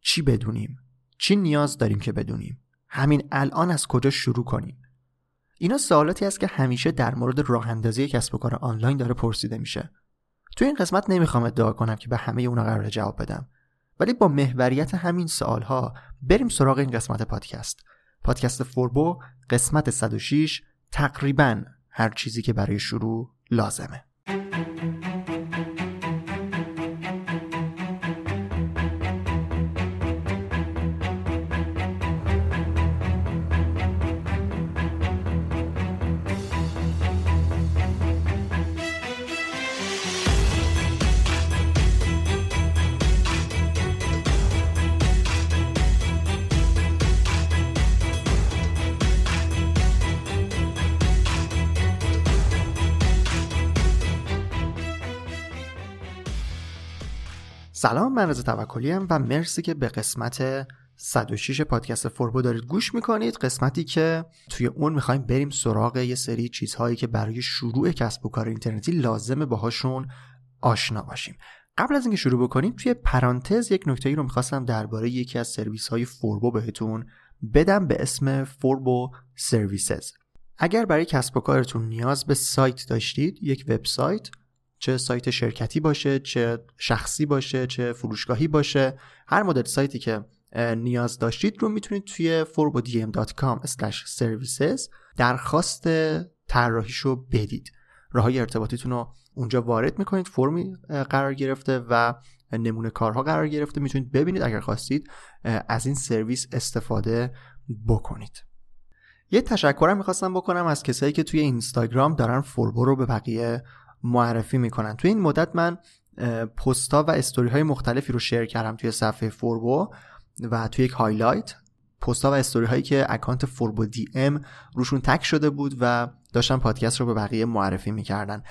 چی بدونیم؟ چی نیاز داریم که بدونیم؟ همین الان از کجا شروع کنیم؟ اینا سوالاتی است که همیشه در مورد راه اندازی کسب و کار آنلاین داره پرسیده میشه. تو این قسمت نمی‌خوام ادعا کنم که به همه اونا قرار جواب بدم. ولی با محوریت همین سوالها بریم سراغ این قسمت پادکست. پادکست فوربو قسمت 106 تقریبا هر چیزی که برای شروع لازمه. سلام من رضا توکلی و مرسی که به قسمت 106 پادکست فوربو دارید گوش می‌کنید. قسمتی که توی اون می‌خوایم بریم سراغ یه سری چیزهایی که برای شروع کسب و کار اینترنتی لازمه باهاشون آشنا باشیم. قبل از اینکه شروع بکنیم توی پرانتز یک نکته ای رو می‌خواستم درباره یکی از سرویس های فوربو بهتون بدم به اسم فوربو Services. اگر برای کسب و کارتون نیاز به سایت داشتید یک وبسایت چه سایت شرکتی باشه چه شخصی باشه چه فروشگاهی باشه. هر مدل سایتی که نیاز داشتید رو می‌تونید توی forbodm.com/services درخواست طراحیش رو بدید. راه های ارتباطیتون رو اونجا وارد می‌کنید فرمی قرار گرفته و نمونه کارها قرار گرفته. می‌تونید ببینید اگر خواستید از این سرویس استفاده بکنید. یه تشکرم می‌خواستم بکنم از کسایی که توی اینستاگرام دارن فوربو رو به بقیه معرفی می‌کنن. توی این مدت من پستا و استوری های مختلفی رو share کردم توی صفحه فوربو و توی یک highlight. پستا و استوری هایی که اکانت فوربو دی ام روشون tag شده بود و داشتم پادکست رو به بقیه معرفی می‌کردن.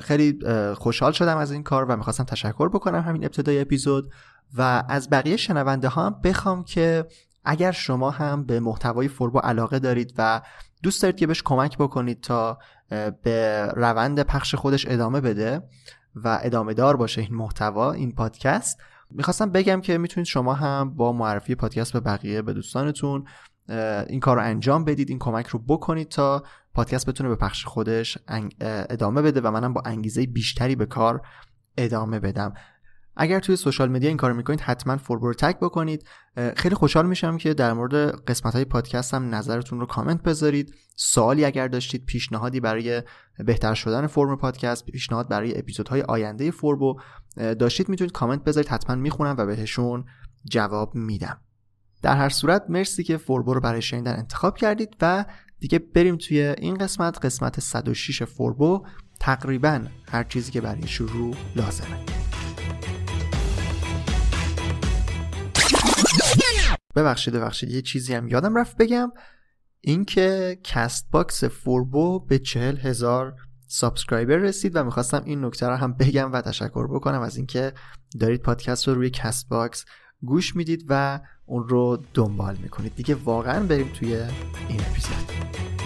خیلی خوشحال شدم از این کار و می‌خواستم تشکر بکنم همین ابتدای اپیزود و از بقیه شنونده ها هم بخوام که اگر شما هم به محتوای فوربو علاقه دارید و دوست دارید که بهش کمک بکنید تا به روند پخش خودش ادامه بده و ادامه دار باشه این محتوا این پادکست. می‌خواستم بگم که می‌تونید شما هم با معرفی پادکست به بقیه به دوستانتون این کار رو انجام بدید این کمک رو بکنید تا پادکست بتونه به پخش خودش ادامه بده و منم با انگیزه بیشتری به کار ادامه بدم. اگر توی social media این کارو می‌کنید حتما فوربو رو tag بکنید. خیلی خوشحال میشم که در مورد قسمت های پادکست هم نظرتون رو کامنت بذارید. سوالی اگر داشتید پیشنهادی برای بهتر شدن فرم پادکست پیشنهاد برای اپیزودهای آینده فوربو داشتید می‌تونید کامنت بذارید. حتما می‌خونم و بهشون جواب میدم. در هر صورت مرسی که فوربو رو برای شنیدن انتخاب کردید و دیگه بریم توی این قسمت قسمت 106 فوربو تقریبا هر چیزی که برای شروع لازمه. ببخشید ببخشید یه چیزی هم یادم رفت بگم. اینکه کست باکس فوربو به چهل هزار subscriber رسید و می‌خواستم این نکته رو هم بگم و تشکر بکنم از اینکه دارید پادکست رو روی کست باکس گوش می‌دید و اون رو دنبال می‌کنید. دیگه واقعا بریم توی این اپیزود.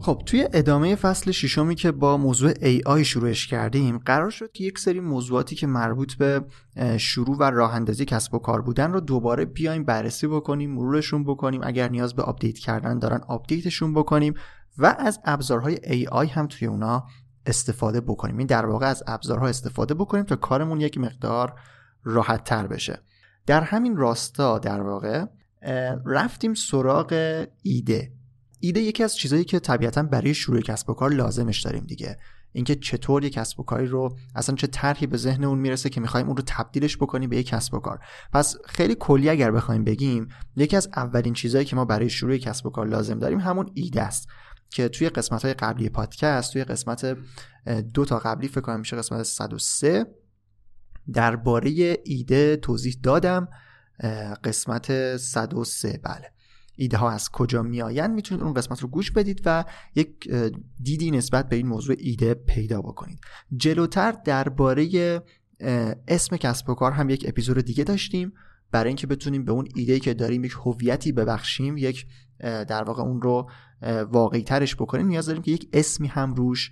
خب توی ادامه فصل ششمی که با موضوع AI شروعش کردیم قرار شد که یک سری موضوعاتی که مربوط به شروع و راه اندازی کسب و کار بودن رو دوباره بیایم بررسی بکنیم مرورشون بکنیم. اگر نیاز به آپدیت کردن دارن آپدیتشون بکنیم و از ابزارهای AI هم توی اونا استفاده بکنیم. این در واقع از ابزارها استفاده بکنیم تا کارمون یک مقدار راحت تر بشه. در همین راستا در واقع رفتیم سراغ ایده. ایده یکی از چیزایی که طبیعتا برای شروع کسب و کار لازمش داریم دیگه. اینکه چطور یک کسب و کاری رو اصلا چه طرحی به ذهن اون می‌رسه که می‌خوایم اون رو تبدیلش بکنیم به یک کسب و کار. پس خیلی کلی اگر بخوایم بگیم یکی از اولین چیزهایی که ما برای شروع کسب و کار لازم داریم همون ایده است که توی قسمت های قبلی پادکست توی قسمت دو تا قبلی فکر کنم میشه قسمت 103 درباره ایده توضیح دادم. قسمت 103 بله. ایده ها از کجا میآیند می‌تونید اون قسمت رو گوش بدید و یک دیدی نسبت به این موضوع ایده پیدا بکنید. جلوتر درباره اسم کسب و کار هم یک اپیزود دیگه داشتیم. برای اینکه بتونیم به اون ایده که داریم یک هویتی ببخشیم یک در واقع اون رو واقعی ترش بکنیم نیاز داریم که یک اسمی هم روش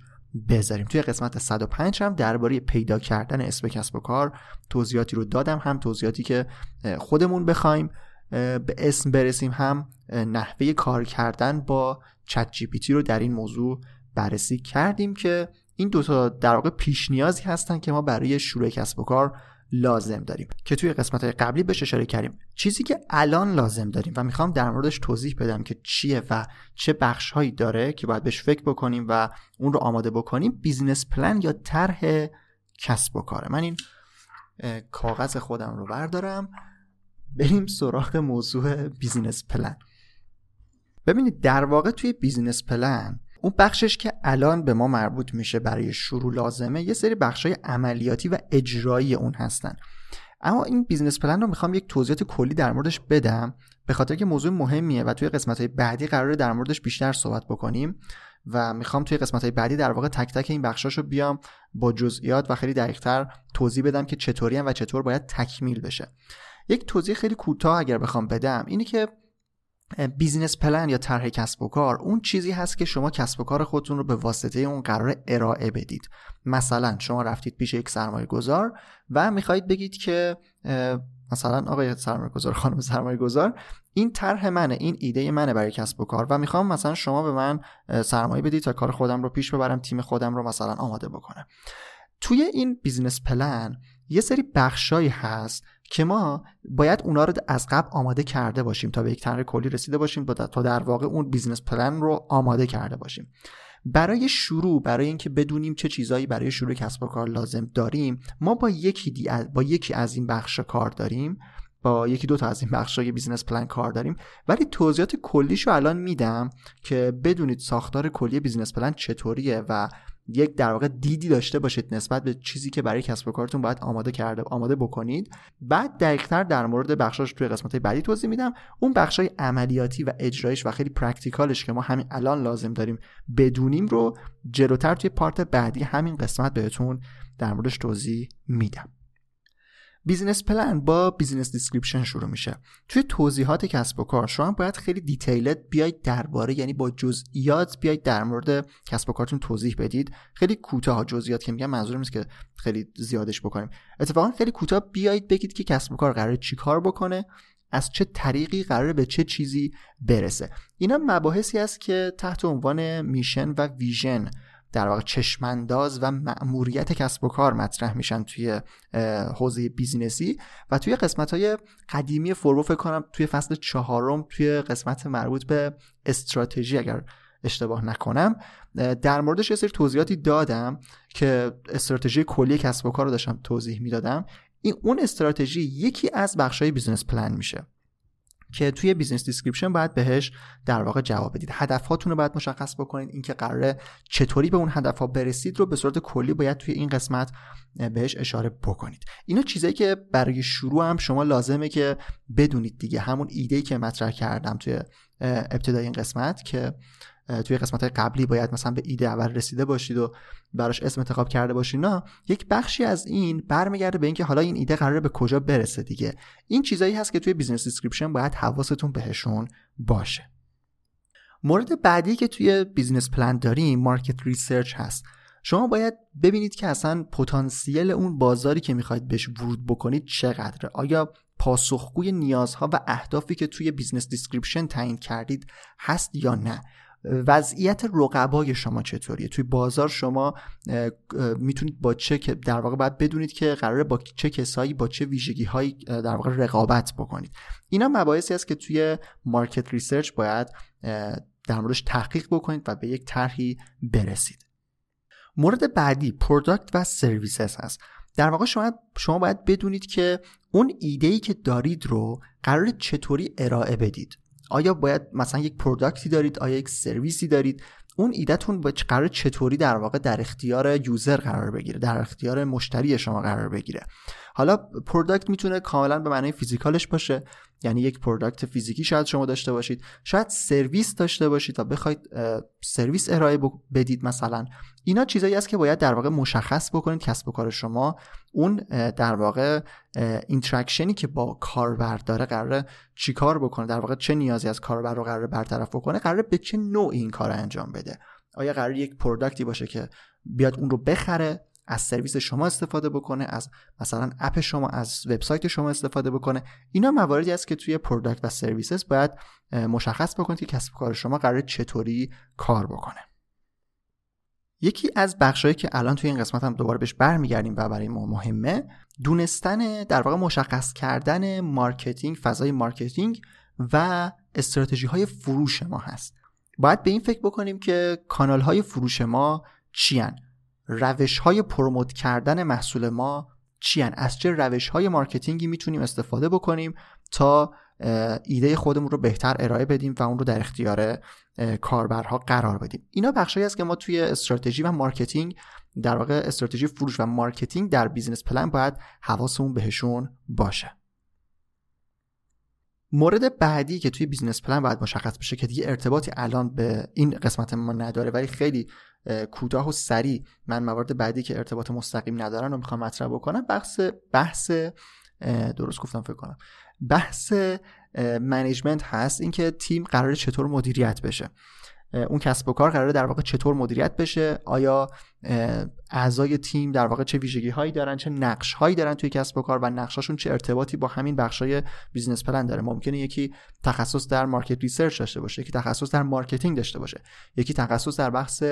بذاریم. توی قسمت 105 هم درباره پیدا کردن اسم کسب و کار توضیحاتی رو دادم. هم توضیحاتی که خودمون بخوایم به اسم برسیم هم نحوه کار کردن با چت جی پی تی رو در این موضوع بررسی کردیم که این دوتا در واقع پیش نیازی هستن که ما برای شروع کسب و کار لازم داریم. که توی قسمت های قبلی بهش اشاره کردیم. چیزی که الان لازم داریم و می‌خوام در موردش توضیح بدم که چیه و چه بخش هایی داره که باید بهش فکر بکنیم و اون رو آماده بکنیم business plan یا طرح کسب و کاره. من این کاغذ خودم رو بردارم. بریم سراغ موضوع business plan. ببینید در واقع توی business plan اون بخشش که الان به ما مربوط میشه برای شروع لازمه یه سری بخشای عملیاتی و اجرایی اون هستن. اما این business plan رو می‌خوام یک توضیحات کلی در موردش بدم به خاطر که موضوع مهمیه و توی قسمت های بعدی قراره در موردش بیشتر صحبت بکنیم و می‌خوام توی قسمت های بعدی در واقع تک تک این بخشاشو بیام با جزئیات و خیلی دقیقتر توضیح بدم که چطوری و چطور باید تکمیل بشه. یک توضیح خیلی کوتاه اگر بخوام بدم اینه که بیزینس پلن یا طرح کسب و کار اون چیزی هست که شما کسب و کار خودتون رو به واسطه اون قرار ارائه بدید. مثلا شما رفتید پیش یک سرمایه گذار و می‌خواهید بگید که مثلا آقای سرمایه گذار خانم سرمایه گذار این طرح منه این ایده منه برای کسب و کار و می‌خوام مثلا شما به من سرمایه بدید تا کار خودم رو پیش ببرم تیم خودم رو مثلا آماده بکنم. توی این business plan یه سری بخشایی هست که ما باید اونا رو از قبل آماده کرده باشیم تا به یک طرح کلی رسیده باشیم تا در واقع اون business plan رو آماده کرده باشیم. برای شروع برای اینکه بدونیم چه چیزایی برای شروع کسب و کار لازم داریم ما با یکی دی با یکی از این بخش کار داریم. با یکی دو تا از این بخشای business plan کار داریم. ولی توضیحات کلیش رو الان میدم که بدونید ساختار کلی business plan چطوریه و یک در واقع دیدی داشته باشید نسبت به چیزی که برای کسب و کارتون باید آماده کرده آماده بکنید. بعد دقیقتر در مورد بخشاش توی قسمت بعدی توضیح میدم. اون بخشای عملیاتی و اجرایش و خیلی practical ش که ما همین الان لازم داریم بدونیم رو جلوتر توی part بعدی همین قسمت بهتون در موردش توضیح میدم. business plan با business description شروع میشه. توی توضیحات کسب و کار شما باید خیلی detailed بیاید درباره یعنی با جزئیات بیاید در مورد کسب و کارتون توضیح بدید. خیلی کوتاه جزئیات که میگم منظورم نیست که خیلی زیادش بکنیم. اتفاقا خیلی کوتاه بیایید بگید که کسب و کار قراره چیکار بکنه از چه طریقی قراره به چه چیزی برسه. اینا مباحثی است که تحت عنوان mission و vision در واقع چشمانداز و مأموریت کسب و کار مطرح میشن توی حوزه business ی و توی قسمت های قدیمی فوربو فکر کنم توی فصل چهارم توی قسمت مربوط به استراتژی اگر اشتباه نکنم. در موردش یه سری توضیحاتی دادم که استراتژی کلی کسب و کار رو داشتم توضیح می‌دادم. این اون استراتژی یکی از بخشای business plan میشه. که توی business description باید بهش در واقع جواب بدید. هدفهاتون رو باید مشخص بکنید اینکه قراره چطوری به اون هدفها برسید رو به صورت کلی باید توی این قسمت بهش اشاره بکنید. اینا چیزایی که برای شروع هم شما لازمه که بدونید دیگه همون ایده که مطرح کردم توی ابتدای این قسمت که توی قسمت های قبلی باید مثلا به ایده اول رسیده باشید و براش اسم انتخاب کرده باشید نه یک بخشی از این برمیگرده به اینکه حالا این ایده قراره به کجا برسه دیگه. این چیزایی هست که توی business description باید حواستون بهشون باشه. مورد بعدی که توی business plan داریم market research هست. شما باید ببینید که اصلا پتانسیل اون بازاری که می‌خواید بهش ورود بکنید چقدره. آیا پاسخگوی نیازها و اهدافی که توی business description تعیین کردید هست یا نه؟ وضعیت رقبای شما چطوریه؟ توی بازار شما می‌تونید با چه در واقع باید بدونید که قراره با چه کسایی با چه ویژگی هایی در واقع رقابت بکنید. اینا مباحثی است که توی market research باید در موردش تحقیق بکنید و به یک طرحی برسید. مورد بعدی product و services هست در واقع شما شما باید بدونید که اون ایده ای که دارید رو قراره چطوری ارائه بدید. آیا باید مثلا یک product ی دارید؟ آیا یک سرویسی دارید؟ اون ایدهتون با قراره چطوری در واقع در اختیار user قرار بگیره در اختیار مشتری شما قرار بگیره؟ حالا product می‌تونه کاملا به معنای physical ش باشه. یعنی یک product فیزیکی شاید شما داشته باشید. شاید سرویس داشته باشید و بخواید سرویس ارائه بدید مثلا. اینا چیزایی است که باید در واقع مشخص بکنید کسب و کار شما. اون در واقع interaction ی که با کاربر داره قراره چیکار بکنه در واقع چه نیازی از کاربر رو قراره برطرف بکنه قراره به چه نوعی این کار انجام بده. آیا قراره یک product ی باشه که بیاد اون رو بخره؟ از سرویس شما استفاده بکنه از مثلا app شما از وبسایت شما استفاده بکنه. اینا مواردی است که توی product و services باید مشخص بکنید که کسب کار شما قراره چطوری کار بکنه. یکی از بخشهایی که الان توی این قسمت هم دوباره بهش برمیگردیم و برای ما مهمه دونستن در واقع مشخص کردن marketing فضای marketing و استراتژی های فروش ما هست. باید به این فکر بکنیم که کانال های فروش ما چی روش های promote کردن محصول ما چی از چه روش های marketing ی می‌تونیم استفاده بکنیم تا ایده خودمون رو بهتر ارائه بدیم و اون رو در اختیار کاربرها قرار بدیم. اینا بخشی است که ما توی استراتژی و marketing در واقع استراتژی فروش و marketing در business plan باید حواسمون بهشون باشه. مورد بعدی که توی business plan باید مشخص بشه که دیگه ارتباطی الان به این قسمت ما نداره ولی خیلی کوتاه و سریع. من موارد بعدی که ارتباط مستقیم ندارن رو می‌خوام مطرح بکنم. بحث بحث درست گفتم فکر کنم. بحث management هست اینکه تیم قراره چطور مدیریت بشه. اون کسب و کار قراره در واقع چطور مدیریت بشه؟ آیا اعضای تیم در واقع چه ویژگی هایی دارن چه نقش هایی دارن توی کسب و کار و نقشاشون چه ارتباطی با همین های business plan داره؟ ممکنه یکی تخصص در market research داشته باشه یکی تخصص در marketing داشته باشه یکی تخصص در بحث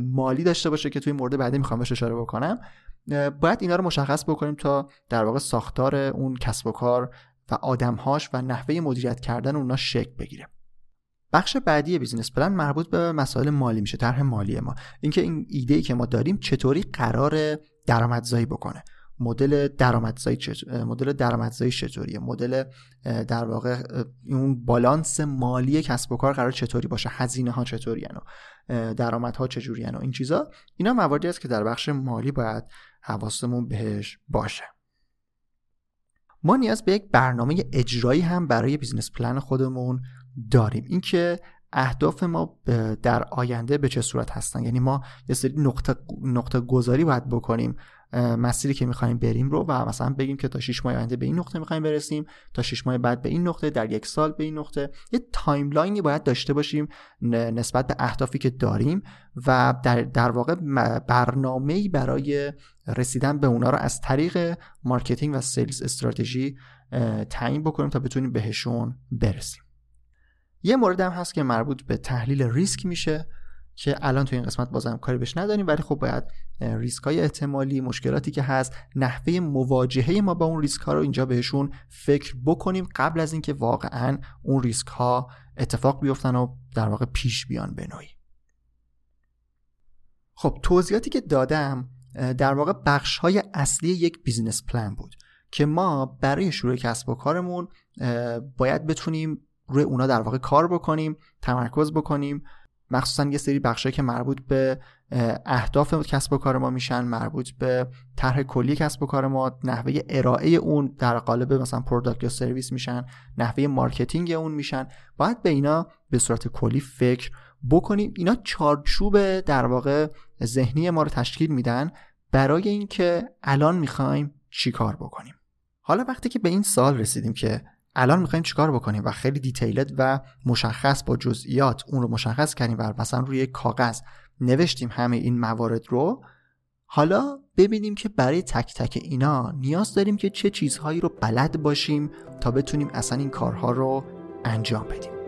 مالی داشته باشه که توی مورد بعدی می‌خوام بهش اشاره بکنم. باید اینا رو مشخص بکنیم تا در واقع ساختار اون کسب و کار و آدمهاش و نحوه مدیریت کردن اونا شکل بگیره. بخش بعدی business plan مربوط به مسائل مالی میشه طرح مالی ما. اینکه این ایده ای که ما داریم چطوری قراره درآمدزایی بکنه. مدل درآمدزایی مدل درآمدزایی چطوریه؟ مدل در واقع اون بالانس مالی کسب و کار قراره چطوری باشه؟ هزینه ها چطوری و درآمدها چجوری و این چیزا. اینا مواردی است که در بخش مالی باید حواسمون بهش باشه. ما نیاز به یک برنامه اجرایی هم برای business plan خودمون داریم. اینکه اهداف ما در آینده به چه صورت هستن؟ یعنی ما یه سری نقطه, نقطه گذاری باید بکنیم مسیری که می‌خوایم بریم رو و مثلا بگیم که تا 6 ماه آینده به این نقطه می‌خوایم برسیم تا 6 ماه بعد به این نقطه در یک سال به این نقطه. یه timeline ی باید داشته باشیم نسبت به اهدافی که داریم و در, در واقع برنامه‌ای برای رسیدن به اونا رو از طریق marketing و sales strategy تعیین بکنیم تا بتونیم بهشون برسیم. یه مورد هم هست که مربوط به تحلیل ریسک میشه که الان تو این قسمت بازم کاری بهش نداریم ولی خب باید ریسک های احتمالی مشکلاتی که هست نحوه مواجهه ما با اون ریسک ها رو اینجا بهشون فکر بکنیم قبل از اینکه واقعا اون ریسک ها اتفاق بیفتن و در واقع پیش بیان به خب توضیحاتی که دادم در واقع بخش های اصلی یک business plan بود که ما برای شروع کسب و کارمون باید بتونیم روی اونا در واقع کار بکنیم تمرکز بکنیم. مخصوصا یه سری بخشی که مربوط به اهداف کسب و کار ما میشن مربوط به طرح کلی کسب و کار ما نحوه ارائه اون در قالب مثلا product یا سرویس میشن نحوه marketing اون میشن. باید به اینا به صورت کلی فکر بکنیم. اینا چارچوب در واقع ذهنی ما رو تشکیل میدن برای اینکه الان می‌خوایم چیکار بکنیم. حالا وقتی که به این سوال رسیدیم که الان می‌خوایم چیکار بکنیم؟ و خیلی detailed و مشخص با جزئیات اون رو مشخص کردیم و مثلا روی کاغذ نوشتیم همه این موارد رو. حالا ببینیم که برای تک تک اینا نیاز داریم که چه چیزهایی رو بلد باشیم تا بتونیم اصلا این کارها رو انجام بدیم.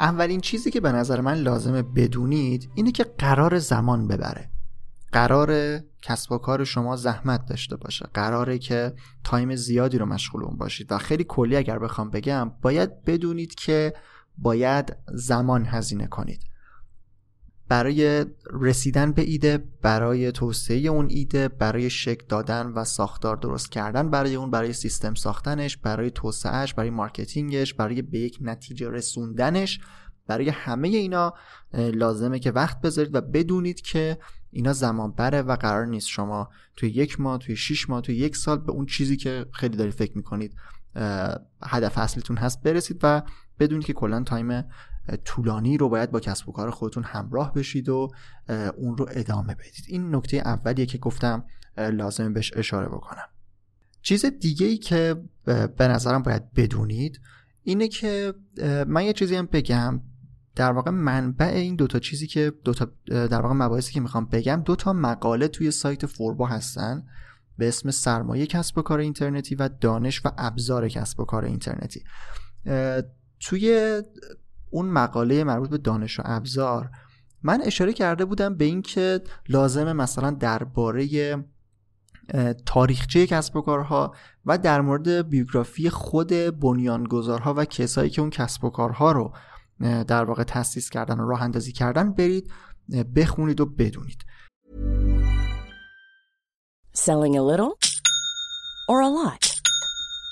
اولین چیزی که به نظر من لازمه بدونید اینه که قراره زمان ببره. قراره کسب و کار شما زحمت داشته باشه. قراره که time زیادی رو مشغول اون باشید. و خیلی کلی اگر بخوام بگم باید بدونید که باید زمان هزینه کنید. برای رسیدن به ایده برای توسعه اون ایده برای شکل دادن و ساختار درست کردن برای اون برای سیستم ساختنش برای توسعهش برای marketing ش برای به یک نتیجه رسوندنش برای همه اینا لازمه که وقت بذارید و بدونید که اینا زمان بره و قرار نیست شما توی یک ماه توی شیش ماه توی یک سال به اون چیزی که خیلی داری فکر می‌کنید هدف اصلیتون هست برسید و بدونید که کلا تایم طولانی رو باید با کسب و کار خودتون همراه بشید و اون رو ادامه بدید. این نکته اولیه که گفتم لازم بهش اشاره بکنم. چیز دیگه ای که به نظرم باید بدونید اینه که من یه چیزی هم بگم. در واقع منبع این دوتا چیزی که دوتا در واقع مباحثی که می‌خوام بگم دوتا مقاله توی سایت فوربا هستن به اسم سرمایه کسب و کار اینترنتی و دانش و ابزار کسب و کار اینترنتی. توی اون مقاله مربوط به دانش و ابزار. من اشاره کرده بودم به اینکه لازمه مثلا درباره تاریخچه کسب و کارها و در مورد بیوگرافی خود بنیانگذارها و کسایی که اون کسب و کارها رو در واقع تاسیس کردن و راه اندازی کردن برید بخونید و بدونید. Selling a little or a lot?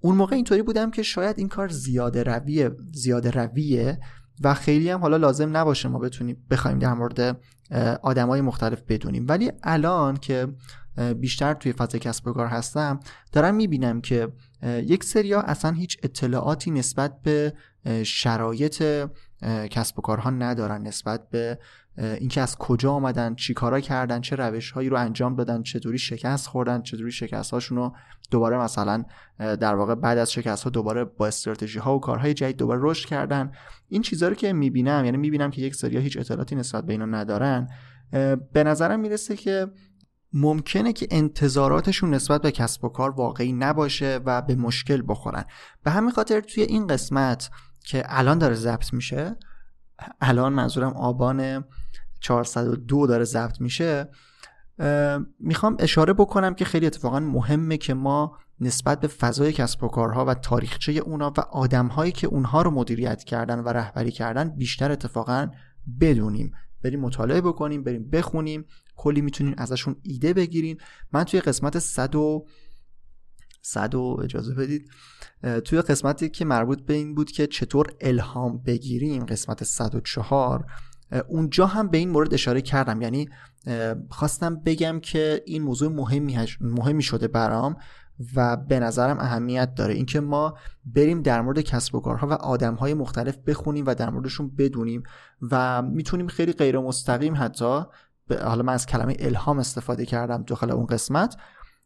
اون موقع اینطوری بودم که شاید این کار زیاده رویه زیاده رویه و خیلی هم حالا لازم نباشه ما بتونیم بخوایم در مورد آدمای مختلف بدونیم. ولی الان که بیشتر توی فضای کسب و کار هستم دارم می‌بینم که یک سریا اصلا هیچ اطلاعاتی نسبت به شرایط کسب و کارها ندارن نسبت به اینکه از کجا آمدن چی کارا کردن چه روش هایی رو انجام دادن چطوری شکست خوردن چطوری شکست هاشون رو دوباره مثلا در واقع بعد از شکست ها دوباره با استراتژی ها و کارهای جدید دوباره رشد کردن. این چیزها رو که می‌بینم یعنی می‌بینم که یک سریا هیچ اطلاعاتی نسبت به اینا ندارن به نظرم می‌رسه که ممکنه که انتظاراتشون نسبت به کسب و کار واقعی نباشه و به مشکل بخورن. به همین خاطر توی این قسمت که الان داره ضبط میشه الان منظورم آبان 402 داره ضبط میشه می‌خوام اشاره بکنم که خیلی اتفاقا مهمه که ما نسبت به فضای کسب و کارها و تاریخچه اونا و آدمهایی که اونها رو مدیریت کردن و رهبری کردن بیشتر اتفاقا بدونیم. بریم مطالعه بکنیم بریم بخونیم. کلی می‌تونیم ازشون ایده بگیریم من توی قسمت 100 و 100 و اجازه بدید. توی قسمتی که مربوط به این بود که چطور الهام بگیریم قسمت 104 اونجا هم به این مورد اشاره کردم. یعنی خواستم بگم که این موضوع مهمی, مهمی شده برام و به نظرم اهمیت داره. اینکه ما بریم در مورد کسب و کارها و آدمهای مختلف بخونیم و در موردشون بدونیم و می‌تونیم خیلی غیر مستقیم حتی حالا من از کلمه الهام استفاده کردم داخل اون قسمت.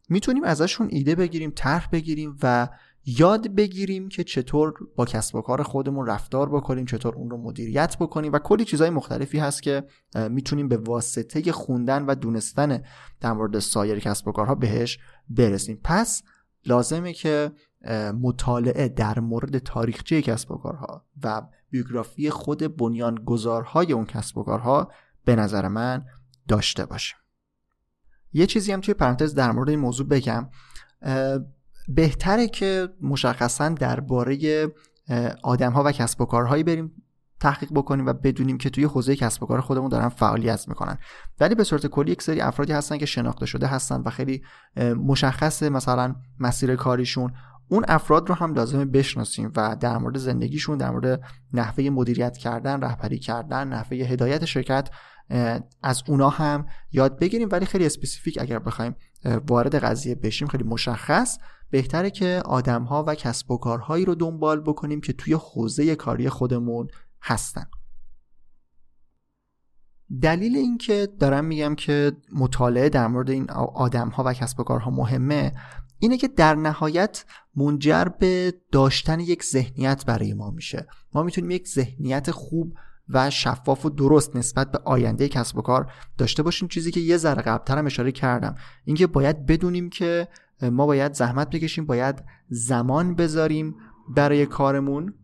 می‌تونیم ازشون ایده بگیریم طرح بگیریم و یاد بگیریم که چطور با کسب و کار خودمون رفتار بکنیم چطور اون رو مدیریت بکنیم و کلی چیزهای مختلفی هست که می‌تونیم به واسطه خوندن و دونستن در مورد سایر کسب و کارها بهش برسیم. پس لازمه که مطالعه در مورد تاریخچه کسب و کارها و بیوگرافی خود بنیانگذارهای اون کسب و کارها به نظر من داشته باشیم. یه چیزی هم توی پرانتز در مورد این موضوع بگم. بهتره که مشخصا درباره آدم ها و کسب و کارهایی بریم تحقیق بکنیم و بدونیم که توی حوزه کسب و کار خودمون دارن فعالیت می‌کنن. ولی به صورت کلی یک سری افرادی هستن که شناخته شده هستن و خیلی مشخص مثلا مسیر کاریشون. اون افراد رو هم لازمه بشناسیم و در مورد زندگیشون در مورد نحوه مدیریت کردن رهبری کردن نحوه هدایت شرکت از اونا هم یاد بگیریم. ولی خیلی specific اگر بخوایم وارد قضیه بشیم خیلی مشخص. بهتره که آدم ها و کسب و کارهایی رو دنبال بکنیم که توی حوزه کاری خودمون هستن. دلیل اینکه دارم میگم که مطالعه در مورد این آدم ها و کسب و کارها مهمه اینه که در نهایت منجر به داشتن یک ذهنیت برای ما میشه. ما می‌تونیم یک ذهنیت خوب و شفاف و درست نسبت به آینده کسب و کار داشته باشیم. چیزی که یه ذره قبلتر هم اشاره کردم. اینکه باید بدونیم که ما باید زحمت بکشیم باید زمان بذاریم برای کارمون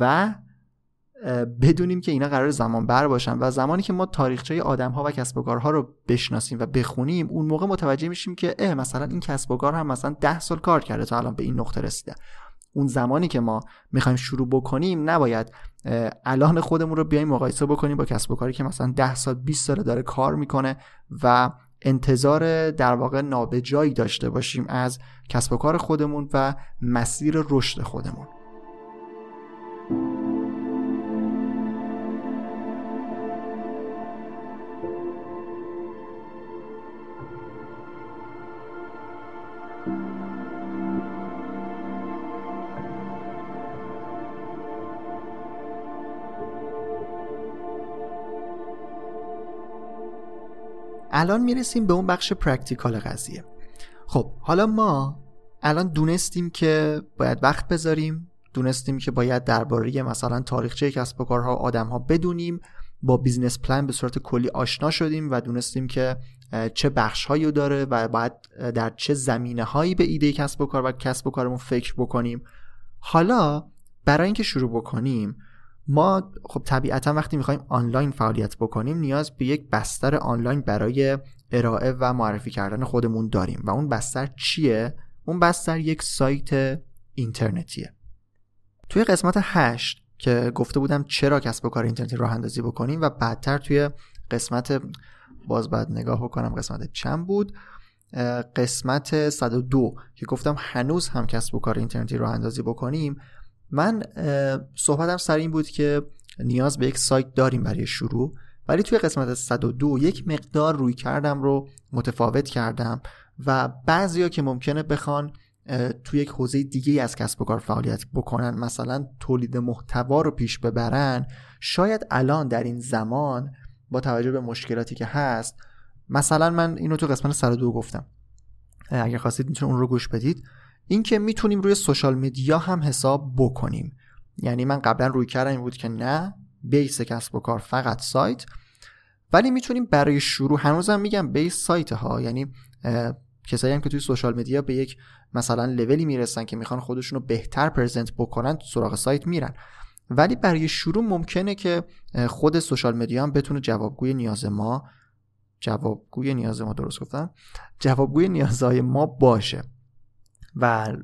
و بدونیم که اینا قرار زمان بر باشن و زمانی که ما تاریخچه آدم ها و کسب و کارها رو بشناسیم و بخونیم اون موقع متوجه میشیم که اه مثلا این کسب و کار هم مثلا ده سال کار کرده تا الان به این نقطه رسیده. اون زمانی که ما می‌خوایم شروع بکنیم نباید الان خودمون رو بیایم مقایسه بکنیم با کسب و کاری که مثلا 10 سال 20 سال داره کار می‌کنه و انتظار در واقع نابجایی داشته باشیم از کسب و کار خودمون و مسیر رشد خودمون. الان می‌رسیم به اون بخش practical قضیه. خب حالا ما الان دونستیم که باید وقت بذاریم دونستیم که باید درباره مثلا تاریخچه کسب و کارها و آدم ها بدونیم با business plan به صورت کلی آشنا شدیم و دونستیم که چه بخش هایی داره و باید در چه زمینه هایی به ایده کسب و کار و کسب و کارمون فکر بکنیم. حالا برای اینکه شروع بکنیم ما خب طبیعتا وقتی می‌خوایم آنلاین فعالیت بکنیم نیاز به یک بستر آنلاین برای ارائه و معرفی کردن خودمون داریم. و اون بستر چیه؟ اون بستر یک سایت اینترنتیه. توی قسمت 8 که گفته بودم چرا کسب و کار اینترنتی راه اندازی بکنیم و بعدتر توی قسمت باز بعد نگاه بکنم قسمت چند بود؟ قسمت 102 که گفتم هنوز هم کسب و کار اینترنتی راه اندازی بکنیم. من صحبتم سر این بود که نیاز به یک سایت داریم برای شروع ولی توی قسمت 102 یک مقدار روی کردم رو متفاوت کردم و بعضیا که ممکنه بخوان توی یک حوزه دیگه از کسب و کار فعالیت بکنن مثلا تولید محتوا رو پیش ببرن شاید الان در این زمان با توجه به مشکلاتی که هست مثلا من اینو تو قسمت 102 گفتم. اگر خواستید می‌تونید اون رو گوش بدید. اینکه می‌تونیم روی سوشال میدیا هم حساب بکنیم. یعنی من قبلا روی کردم این بود که نه بیس کسب و کار فقط سایت. ولی می‌تونیم برای شروع هنوزم میگم بیس سایت ها یعنی کسایی هم که توی سوشال میدیا به یک مثلا لولی می‌رسن که می‌خوان خودشون رو بهتر پرزنت بکنن سراغ سایت میرن. ولی برای شروع ممکنه که خود سوشال مدیا هم بتونه جوابگوی نیاز ما جوابگوی نیاز ما درست گفتم؟ جوابگوی نیازهای ما باشه. و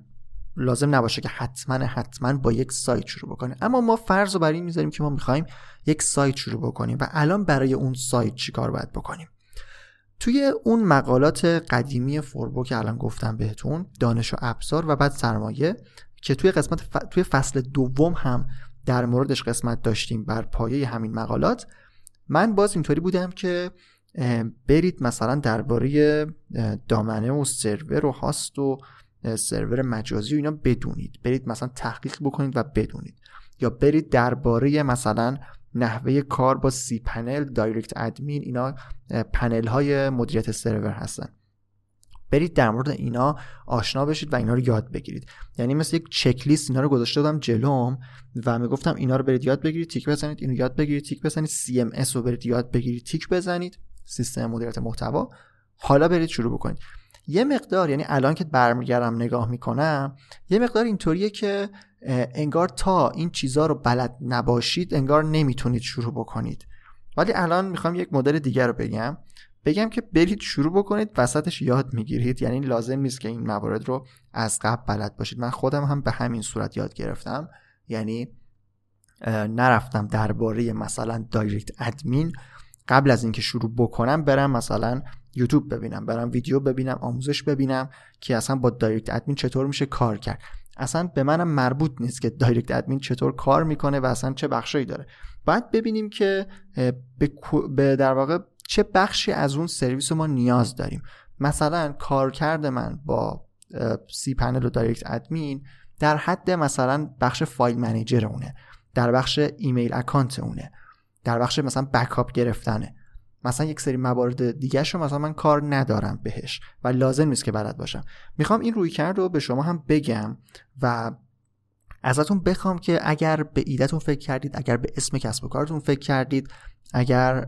لازم نباشه که حتما حتما با یک سایت شروع بکنیم اما ما فرض رو بر این می‌ذاریم که ما می‌خوایم یک سایت شروع بکنیم و الان برای اون سایت چیکار باید بکنیم؟ توی اون مقالات قدیمی فوربو که الان گفتم بهتون دانش و ابزار و بعد سرمایه که توی قسمت توی فصل دوم هم در موردش قسمت داشتیم بر پایه همین مقالات من باز اینطوری بودم که برید مثلا درباره دامنه و سرور و هاست و سرور مجازی و اینا بدونید. برید مثلا تحقیق بکنید و بدونید. یا برید درباره مثلا نحوه کار با سی پنل دایرکت ادمین اینا پنل های مدیریت سرور هستن. برید در مورد اینا آشنا بشید و اینا رو یاد بگیرید. یعنی مثل یک چک لیست اینا رو گذاشته بودم جلوم و می‌گفتم اینا رو برید یاد بگیرید تیک بزنید اینو یاد بگیرید تیک بزنید CMS رو برید یاد بگیرید تیک بزنید سیستم مدیریت محتوا. حالا برید شروع بکنید. یه مقدار یعنی الان که برمیگردم نگاه می‌کنم یه مقدار اینطوریه که انگار تا این چیزها رو بلد نباشید انگار نمی‌تونید شروع بکنید. ولی الان می‌خوام یک مدل دیگر رو بگم. بگم که برید شروع بکنید وسطش یاد می‌گیرید. یعنی لازم نیست که این موارد رو از قبل بلد باشید. من خودم هم به همین صورت یاد گرفتم. یعنی نرفتم درباره مثلا DirectAdmin قبل از اینکه شروع بکنم برم مثلا یوتیوب ببینم برم ویدیو ببینم آموزش ببینم که اصلا با DirectAdmin چطور میشه کار کرد. اصلا به منم مربوط نیست که DirectAdmin چطور کار می‌کنه و اصلا چه بخشایی داره. باید ببینیم که به در واقع چه بخشی از اون سرویس ما نیاز داریم. مثلا کارکرد من با cPanel و DirectAdmin در حد مثلا بخش file manager اونه. در بخش email account اونه. در بخش مثلا backup گرفتنه. مثلا یک سری موارد دیگه رو مثلا من کار ندارم بهش و لازم نیست که بلد باشم. می‌خوام این رویکرد رو به شما هم بگم و ازتون بخوام که اگر به ایدهتون فکر کردید اگر به اسم کسب و کارتون فکر کردید اگر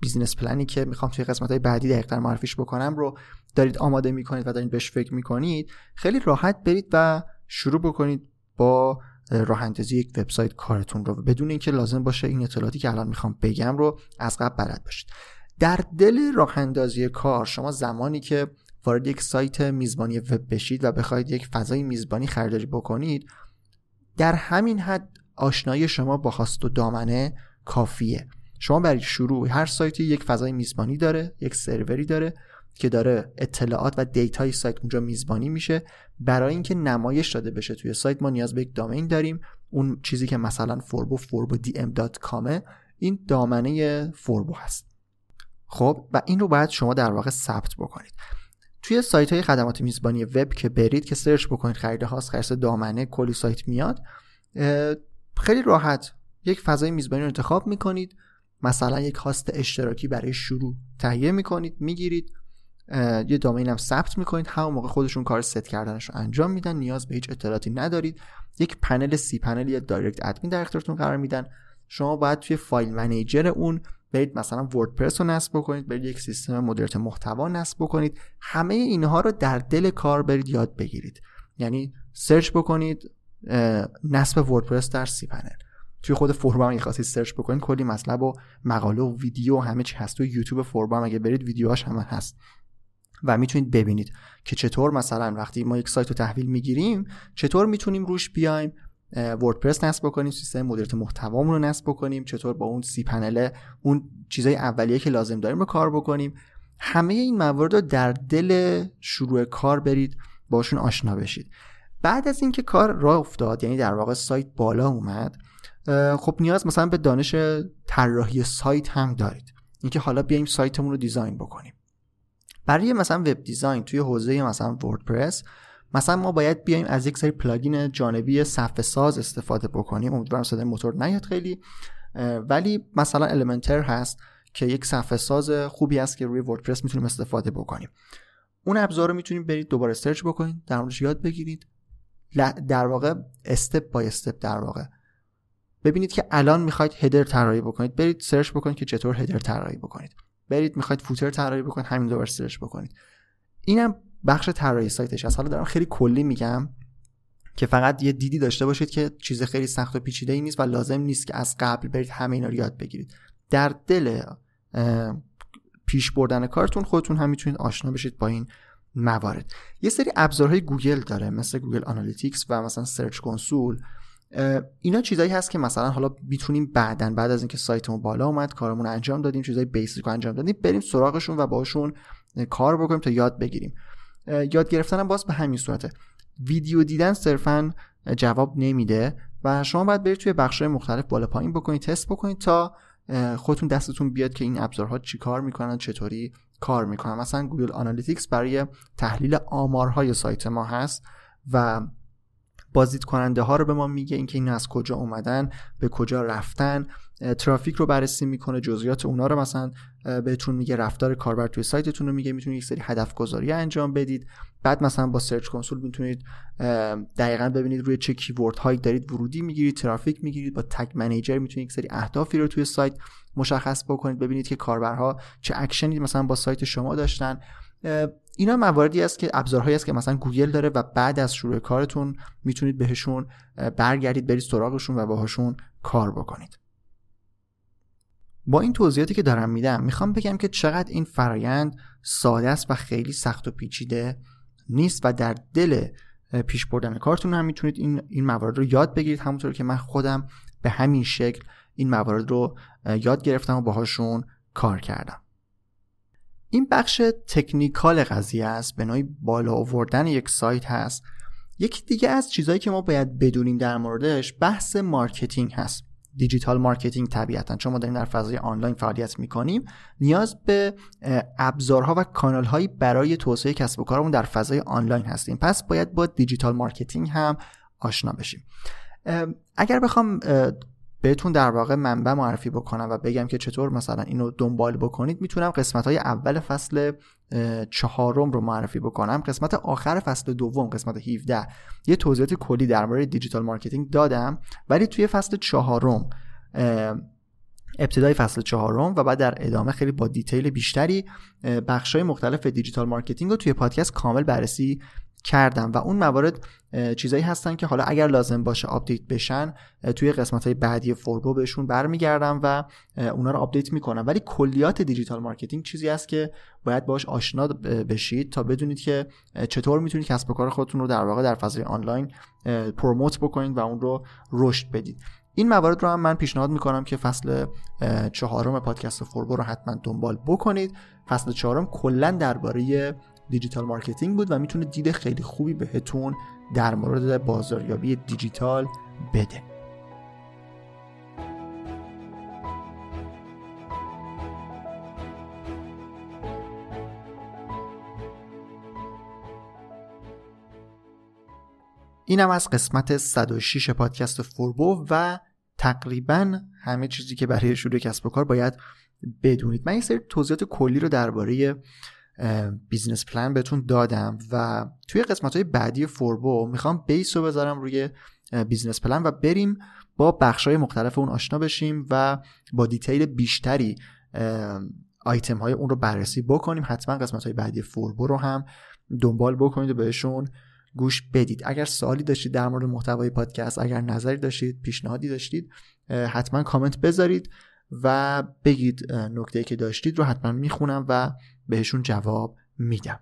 business plan ی که می‌خوام توی قسمت های بعدی دقیقتر معرفیش بکنم رو دارید آماده می‌کنید و دارید بهش فکر می‌کنید خیلی راحت برید و شروع بکنید با راه اندازی یک وبسایت کارتون رو. بدون اینکه لازم باشه این اطلاعاتی که الان می‌خوام بگم رو از قبل بلد باشید. در دل راه اندازی کار شما زمانی که وارد یک سایت میزبانی وب بشید و بخواید یک فضای میزبانی خریداری بکنید در همین حد آشنایی شما با هاست و دامنه کافیه. شما برای شروع هر سایتی یک فضای میزبانی داره یک سروری داره که داره اطلاعات و دیتای سایت اونجا میزبانی میشه. برای اینکه نمایش داده بشه توی سایت ما نیاز به یک domain داریم. اون چیزی که مثلا فوربو فوربو دی ام dot com ه این دامنه فوربو هست. خب و این رو باید شما در واقع ثبت بکنید. توی سایت های خدمات میزبانی وب که برید که search بکنید خرید host خرید دامنه کلی سایت میاد خیلی راحت. یک فضای میزبانی رو انتخاب می‌کنید. مثلا یک host اشتراکی برای شروع تهیه می‌کنید می‌گیرید. یه domain هم ثبت می‌کنید. همون موقع خودشون کار ست کردنش رو انجام میدن نیاز به هیچ اطلاعاتی ندارید. یک پنل cPanel یا DirectAdmin در اختیارتون قرار میدن. شما باید توی file manager اون برید مثلا وردپرس رو نصب بکنید برید یک سیستم مدیریت محتوا نصب بکنید. همه اینها رو در دل کار برید یاد بگیرید. یعنی search بکنید نصب وردپرس در cPanel. توی خود فوربا هم خواستید search بکنید کلی مطلب و مقاله و ویدیو و همه چی هست. توی یوتیوب فوربا هم اگه برید ویدیوهاش هم هست. و می‌تونید ببینید که چطور مثلا وقتی ما یک سایت رو تحویل می‌گیریم چطور می‌تونیم روش بیایم وردپرس نصب بکنیم سیستم مدیریت محتوامون رو نصب بکنیم چطور با اون cPanel اون چیزای اولیه که لازم داریم رو کار بکنیم. همه این موارد رو در دل شروع کار برید باشون آشنا بشید. بعد از اینکه کار راه افتاد یعنی در واقع سایت بالا اومد خب نیاز مثلا به دانش طراحی سایت هم دارید. اینکه حالا بیایم سایتمون رو design بکنیم. برای مثلا web design توی حوزه مثلا وردپرس مثلا ما باید بیایم از یک سری plugin جانبی صفحه ساز استفاده بکنیم. امیدوارم صدای موتور نیاد خیلی. ولی مثلا Elementor هست که یک صفحه ساز خوبی است که روی وردپرس می‌تونیم استفاده بکنیم. اون ابزار رو می‌تونید برید دوباره search بکنید در موردش یاد بگیرید. در واقع step by step در واقع. ببینید که الان می‌خواید header طراحی بکنید برید search بکنید که چطور header طراحی بکنید. برید می‌خواید footer طراحی بکنید همین دوباره search بکنید. اینم بخش طراحی سایتش از حالا دارم خیلی کلی میگم که فقط یه دیدی داشته باشید که چیز خیلی سخت و پیچیده ای نیست و لازم نیست که از قبل برید همه اینا رو یاد بگیرید. در دل پیش بردن کارتون خودتون هم می‌تونید آشنا بشید با این موارد. یه سری ابزارهای گوگل داره مثل Google Analytics و مثلا Search Console. اینا چیزایی هست که مثلا حالا می‌تونیم بعدا بعد از اینکه سایتمون بالا اومد کارمون انجام دادیم چیزای basic رو انجام دادیم بریم سراغشون و باشون کار بکنیم تا یاد بگیریم. یاد گرفتن باز به همین صورته. ویدیو دیدن صرفا جواب نمیده و شما باید برید توی بخش‌های مختلف بالا پایین بکنید تست بکنید تا خودتون دستتون بیاد که این ابزارها چی کار می‌کنن چطوری کار می‌کنن. مثلا Google Analytics برای تحلیل آمارهای سایت ما هست و بازدید کننده ها رو به ما میگه اینکه این از کجا اومدن به کجا رفتن. ترافیک رو بررسی می‌کنه جزئیات اونا رو مثلا بهتون میگه رفتار کاربر توی سایتتون رو میگه می‌تونید یک سری هدف گذاری انجام بدید. بعد مثلا با Search Console می‌تونید دقیقا ببینید روی چه keyword هایی دارید ورودی می‌گیرید ترافیک می‌گیرید با Tag Manager می‌تونید یک سری اهدافی رو توی سایت مشخص بکنید ببینید که کاربرها چه اکشنی مثلا با سایت شما داشتن. اینا مواردی است که ابزارهایی است که مثلا گوگل داره و بعد از شروع کارتون می‌تونید بهشون برگردید برید سراغشون و باهاشون کار بکنید. با این توضیحاتی که دارم میدم می‌خوام بگم که چقدر این فرایند ساده است و خیلی سخت و پیچیده نیست و در دل پیش بردن کارتون هم می‌تونید این این موارد رو یاد بگیرید. همونطور که من خودم به همین شکل این موارد رو یاد گرفتم و باهاشون کار کردم. این بخش تکنیکال قضیه است به نوعی بالا آوردن یک سایت هست. یکی دیگه از چیزهایی که ما باید بدونیم در موردش بحث marketing هست. digital marketing طبیعتا. چون ما داریم در فضای آنلاین فعالیت می‌کنیم نیاز به ابزارها و کانالهایی برای توسعه کسب و کارمون در فضای آنلاین هستیم. پس باید با digital marketing هم آشنا بشیم. اگر بخوام بهتون در واقع منبع معرفی بکنم و بگم که چطور مثلا اینو دنبال بکنید می‌تونم قسمت های اول فصل چهارم رو معرفی بکنم. قسمت آخر فصل دوم قسمت 17 یه توضیحات کلی در مورد digital marketing دادم. ولی توی فصل چهارم ابتدای فصل چهارم و بعد در ادامه خیلی با detail بیشتری های مختلف digital marketing رو توی پادکست کامل بررسی کردم و اون موارد چیزایی هستن که حالا اگر لازم باشه update بشن توی قسمت های بعدی فوربو بهشون برمیگردم و اونا رو update می‌کنم. ولی کلیات digital marketing چیزی است که باید باش آشنا بشید تا بدونید که چطور می‌تونید کسب و کار خودتون رو در واقع در فضای آنلاین promote بکنید و اون رو رشد بدید. این موارد رو هم من پیشنهاد می‌کنم که فصل چهارم پادکست فوربو رو حتما دنبال بکنید. فصل چهارم کلا درباره digital marketing بود و می‌تونه دید خیلی خوبی بهتون در مورد بازاریابی دیجیتال بده. اینم از قسمت 106 پادکست فوربو و تقریبا همه چیزی که برای شروع کسب و کار باید بدونید. من یه سری توضیحات کلی رو درباره business plan بهتون دادم و توی قسمت های بعدی فوربو می‌خوام base رو بذارم روی business plan و بریم با بخش های مختلف اون آشنا بشیم و با detail بیشتری آیتم های اون رو بررسی بکنیم. حتما قسمت های بعدی فوربو رو هم دنبال بکنید و بهشون گوش بدید. اگر سوالی داشتید در مورد محتوای پادکست اگر نظری داشتید پیشنهادی داشتید حتما کامنت بذارید. و بگید نکته که داشتید رو حتما می‌خونم و بهشون جواب میدم.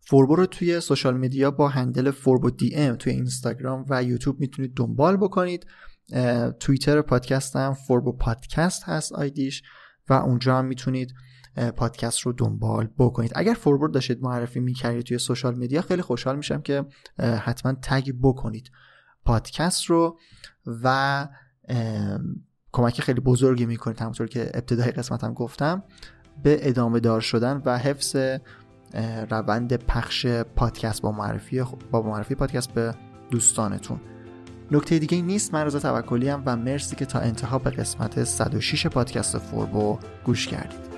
فوربو رو توی social media با handle فوربو دی ام توی اینستاگرام و یوتیوب می‌تونید دنبال بکنید. توییتر پادکستم فوربو پادکست هست ID ش و اونجا هم می‌تونید پادکست رو دنبال بکنید. اگر forward داشتید معرفی می‌کردید توی social media خیلی خوشحال میشم که حتما tag بکنید پادکست رو و کمک خیلی بزرگی می‌کنید همونطور که ابتدای قسمتم گفتم به ادامه دار شدن و حفظ روند پخش پادکست با معرفی با معرفی پادکست به دوستانتون. نکته دیگه نیست من رضا توکلی و مرسی که تا انتها به قسمت 106 پادکست فوربو گوش کردید.